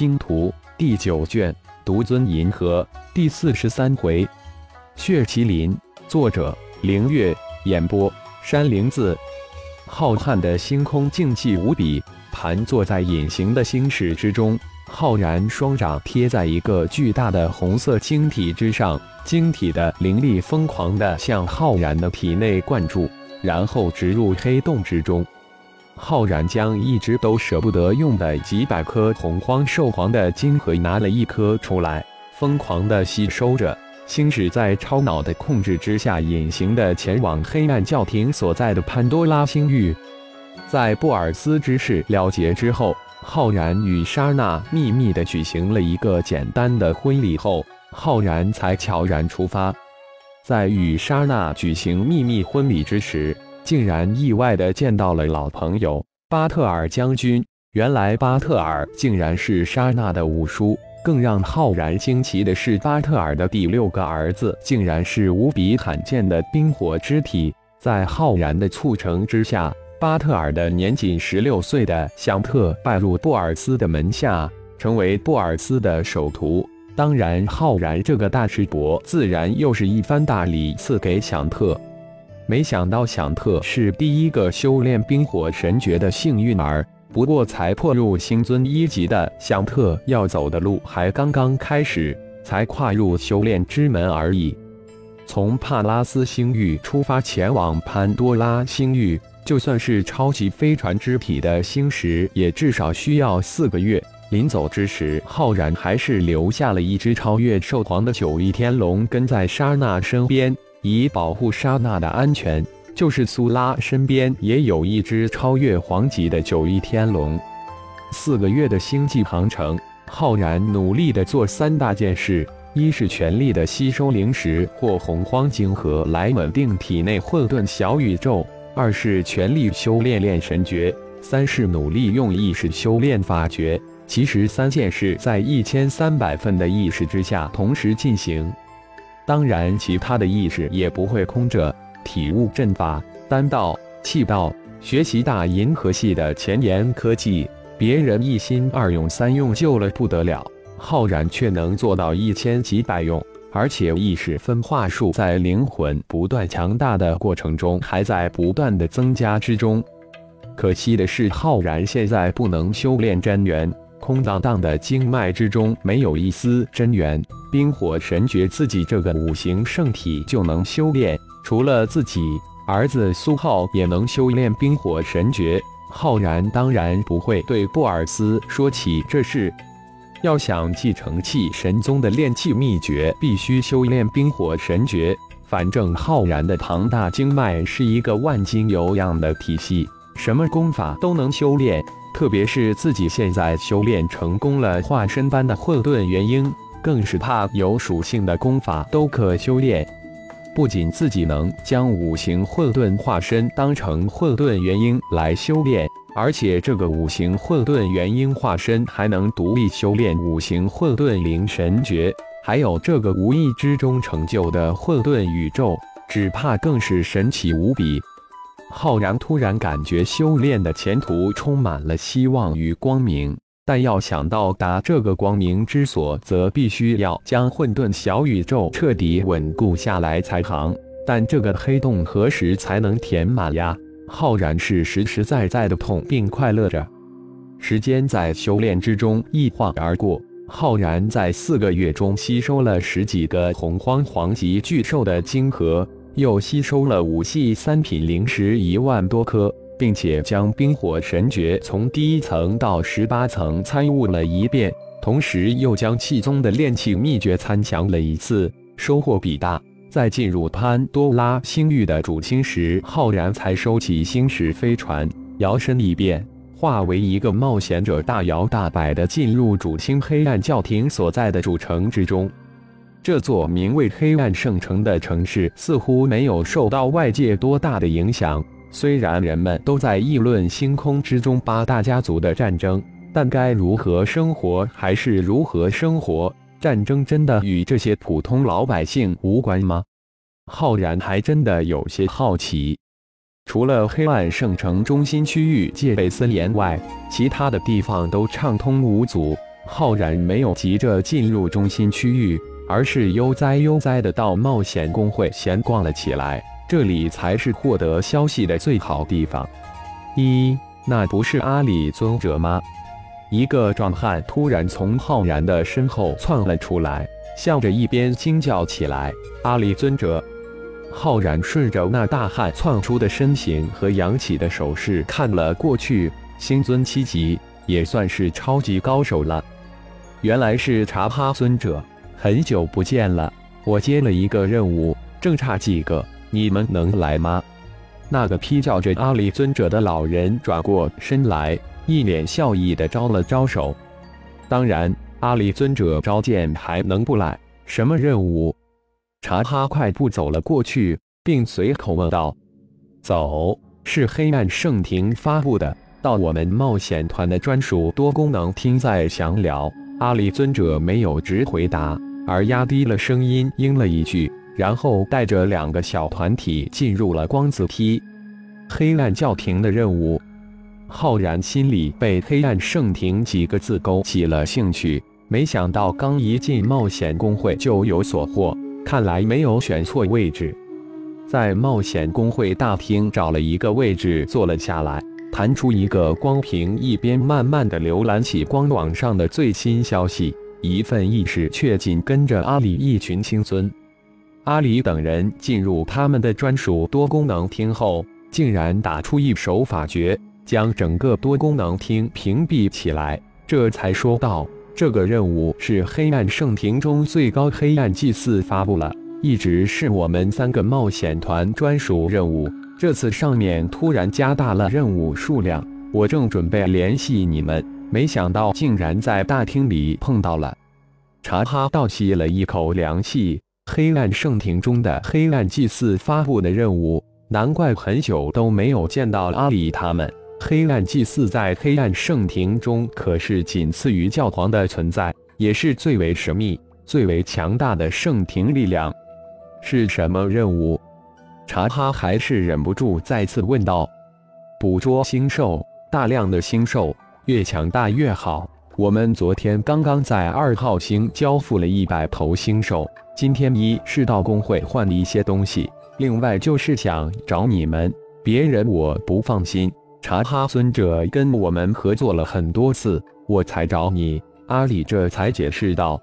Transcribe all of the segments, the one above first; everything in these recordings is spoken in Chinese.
星图》第九卷独尊银河第四十三回，血麒麟，作者：凌月，演播：山灵子。浩瀚的星空静寂无比，盘坐在隐形的星矢之中。浩然双掌贴在一个巨大的红色晶体之上，晶体的灵力疯狂地向浩然的体内灌注，然后植入黑洞之中。浩然将一直都舍不得用的几百颗洪荒兽皇的晶核拿了一颗出来，疯狂地吸收着。星矢在超脑的控制之下，隐形的前往黑暗教廷所在的潘多拉星域。在布尔斯之事了结之后。浩然与莎娜秘密地举行了一个简单的婚礼后，浩然才悄然出发。在与莎娜举行秘密婚礼之时，竟然意外地见到了老朋友巴特尔将军。原来巴特尔竟然是莎娜的五叔。更让浩然惊奇的是，巴特尔的第六个儿子竟然是无比罕见的冰火之体。在浩然的促成之下。巴特尔的年仅十六岁的祥特拜入布尔斯的门下，成为布尔斯的首徒。当然，浩然这个大师伯自然又是一番大礼赐给祥特。没想到祥特是第一个修炼冰火神诀的幸运儿。不过，才破入星尊一级的祥特要走的路还刚刚开始，才跨入修炼之门而已。从帕拉斯星域出发，前往潘多拉星域。就算是超级飞船之体的星石，也至少需要四个月。临走之时，浩然还是留下了一只超越兽皇的九翼天龙跟在莎娜身边，以保护莎娜的安全。就是苏拉身边也有一只超越皇级的九翼天龙。四个月的星际航程，浩然努力的做三大件事：一是全力的吸收灵石或洪荒晶核来稳定体内混沌小宇宙。二是全力修炼炼神诀，三是努力用意识修炼法诀。其实三件事在一千三百份的意识之下同时进行。当然，其他的意识也不会空着。体悟阵法、丹道、气道，学习大银河系的前沿科技，别人一心二用三用就了不得了，浩然却能做到一千几百用。而且意识分化数在灵魂不断强大的过程中，还在不断的增加之中。可惜的是，浩然现在不能修炼真元，空荡荡的经脉之中没有一丝真元。冰火神诀自己这个五行圣体就能修炼，除了自己儿子苏浩也能修炼冰火神诀，浩然当然不会对布尔斯说起这事。要想继承气神宗的炼气秘诀，必须修炼冰火神诀。反正浩然的庞大经脉是一个万金油样的体系，什么功法都能修炼。特别是自己现在修炼成功了化身般的混沌元婴，更是怕有属性的功法都可修炼。不仅自己能将五行混沌化身当成混沌元婴来修炼。而且这个五行混沌元婴化身还能独立修炼五行混沌灵神诀，还有这个无意之中成就的混沌宇宙，只怕更是神奇无比。浩然突然感觉修炼的前途充满了希望与光明，但要想到达这个光明之所，则必须要将混沌小宇宙彻底稳固下来才行。但这个黑洞何时才能填满呀？浩然是实实在在的痛并快乐着，时间在修炼之中一晃而过。浩然在四个月中吸收了十几个洪荒皇级巨兽的晶核，又吸收了五系三品灵石一万多颗，并且将冰火神诀从第一层到十八层参悟了一遍，同时又将气宗的炼气秘诀参详了一次，收获比大。在进入潘多拉星域的主星时，浩然才收起星矢飞船，摇身一变，化为一个冒险者，大摇大摆地进入主星黑暗教廷所在的主城之中。这座名为黑暗圣城的城市似乎没有受到外界多大的影响。虽然人们都在议论星空之中八大家族的战争，但该如何生活还是如何生活。战争真的与这些普通老百姓无关吗？浩然还真的有些好奇。除了黑暗圣城中心区域戒备森严外，其他的地方都畅通无阻。浩然没有急着进入中心区域，而是悠哉悠哉的到冒险公会闲逛了起来。这里才是获得消息的最好地方。一，那不是阿里尊者吗？一个壮汉突然从浩然的身后窜了出来，向着一边惊叫起来：“阿里尊者！”浩然顺着那大汉窜出的身形和扬起的手势看了过去，星尊七级也算是超级高手了。原来是查哈尊者，很久不见了。我接了一个任务，正差几个，你们能来吗？那个披叫着阿里尊者的老人转过身来。一脸笑意的招了招手，当然，阿里尊者召见还能不来？什么任务？查哈快步走了过去，并随口问道：“走，是黑暗圣庭发布的，到我们冒险团的专属多功能厅再详聊。”阿里尊者没有直回答，而压低了声音应了一句，然后带着两个小团体进入了光子梯。黑暗教廷的任务。浩然心里被“黑暗圣庭”几个字勾起了兴趣，没想到刚一进冒险公会就有所获，看来没有选错位置。在冒险公会大厅找了一个位置坐了下来，弹出一个光屏，一边慢慢的浏览起光网上的最新消息，一份意识却紧跟着阿里一群星尊、阿里等人进入他们的专属多功能厅后，竟然打出一手法诀。将整个多功能厅屏蔽起来，这才说道：“这个任务是黑暗圣庭中最高黑暗祭祀发布了，一直是我们三个冒险团专属任务。这次上面突然加大了任务数量，我正准备联系你们，没想到竟然在大厅里碰到了。”查哈倒吸了一口凉气，黑暗圣庭中的黑暗祭祀发布的任务，难怪很久都没有见到阿里他们。黑暗祭祀在黑暗圣庭中可是仅次于教皇的存在，也是最为神秘、最为强大的圣庭力量。是什么任务？查哈还是忍不住再次问道。捕捉星兽，大量的星兽，越强大越好。我们昨天刚刚在二号星交付了一百头星兽，今天一是到工会换了一些东西，另外就是想找你们，别人我不放心。查哈尊者跟我们合作了很多次，我才找你。阿里这才解释道：“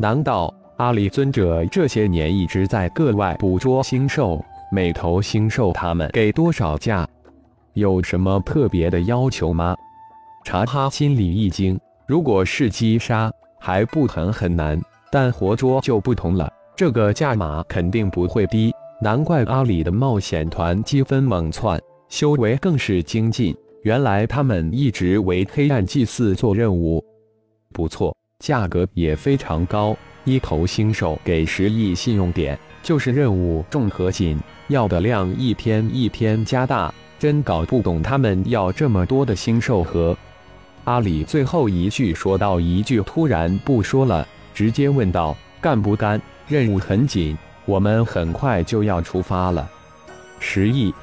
难道阿里尊者这些年一直在各外捕捉星兽？每头星兽他们给多少价？有什么特别的要求吗？”查哈心里一惊，如果是击杀还不很很难，但活捉就不同了，这个价码肯定不会低。难怪阿里的冒险团积分猛窜。修为更是精进，原来他们一直为黑暗祭祀做任务，不错，价格也非常高，一头星兽给十亿信用点，就是任务重和紧，要的量一天一天加大，真搞不懂他们要这么多的星兽和。阿里最后一句说到一句，突然不说了，直接问道：“干不干？任务很紧，我们很快就要出发了。”十亿。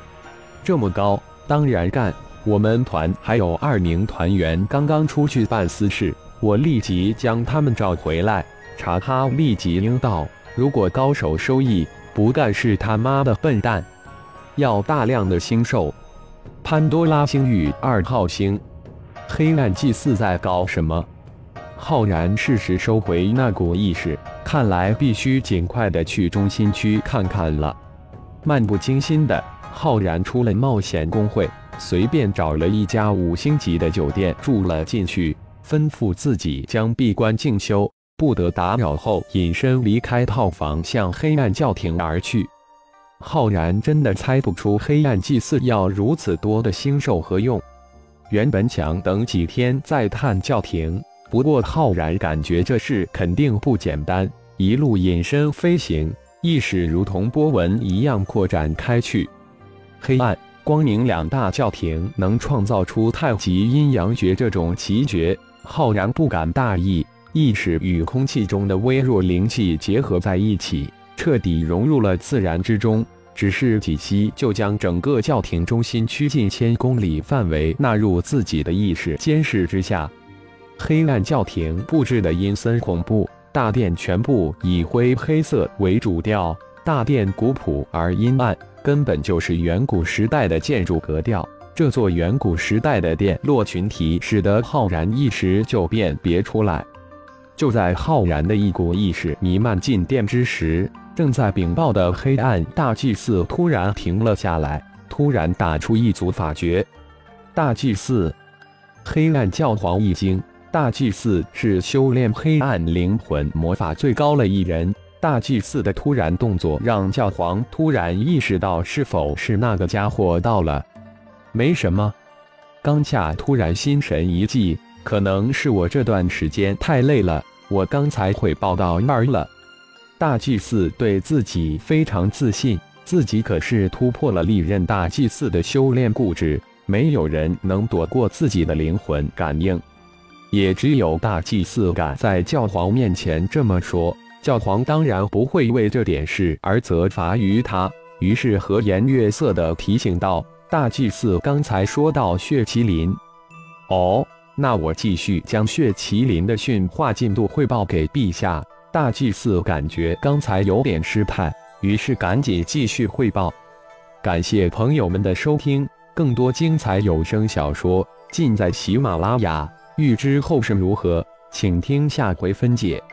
这么高，当然干。我们团还有二名团员刚刚出去办私事，我立即将他们找回来。查哈立即应道：“如果高手收益不干，是他妈的笨蛋。”要大量的星兽，潘多拉星域二号星，黑暗祭祀在搞什么？浩然适时收回那股意识，看来必须尽快的去中心区看看了。漫不经心的。浩然出了冒险公会，随便找了一家五星级的酒店住了进去，吩咐自己将闭关静修，不得打扰后，隐身离开套房，向黑暗教廷而去。浩然真的猜不出黑暗祭祀要如此多的星兽何用。原本想等几天再探教廷，不过浩然感觉这事肯定不简单，一路隐身飞行，意识如同波纹一样扩展开去。黑暗、光明两大教廷能创造出太极阴阳诀这种奇诀，浩然不敢大意。意识与空气中的微弱灵气结合在一起，彻底融入了自然之中。只是几息，就将整个教廷中心区近千公里范围纳入自己的意识监视之下。黑暗教廷布置的阴森恐怖，大殿全部以灰黑色为主调，大殿古朴而阴暗，根本就是远古时代的建筑格调。这座远古时代的殿落群体，使得浩然一时就辨别出来。就在浩然的一股意识弥漫进殿之时，正在禀报的黑暗大祭司突然停了下来，突然打出一组法诀。大祭司，黑暗教皇一惊。大祭司是修炼黑暗灵魂魔法最高的一人。大祭司的突然动作让教皇突然意识到，是否是那个家伙到了？没什么，刚恰突然心神一悸，可能是我这段时间太累了。我刚才汇报到那儿了。大祭司对自己非常自信，自己可是突破了历任大祭司的修炼固执，没有人能躲过自己的灵魂感应。也只有大祭司敢在教皇面前这么说，教皇当然不会为这点事而责罚于他。于是和颜悦色地提醒道：“大祭司刚才说到血麒麟，哦，那我继续将血麒麟的驯化进度汇报给陛下。”大祭司感觉刚才有点失态，于是赶紧继续汇报。感谢朋友们的收听，更多精彩有声小说尽在喜马拉雅。欲知后事如何，请听下回分解。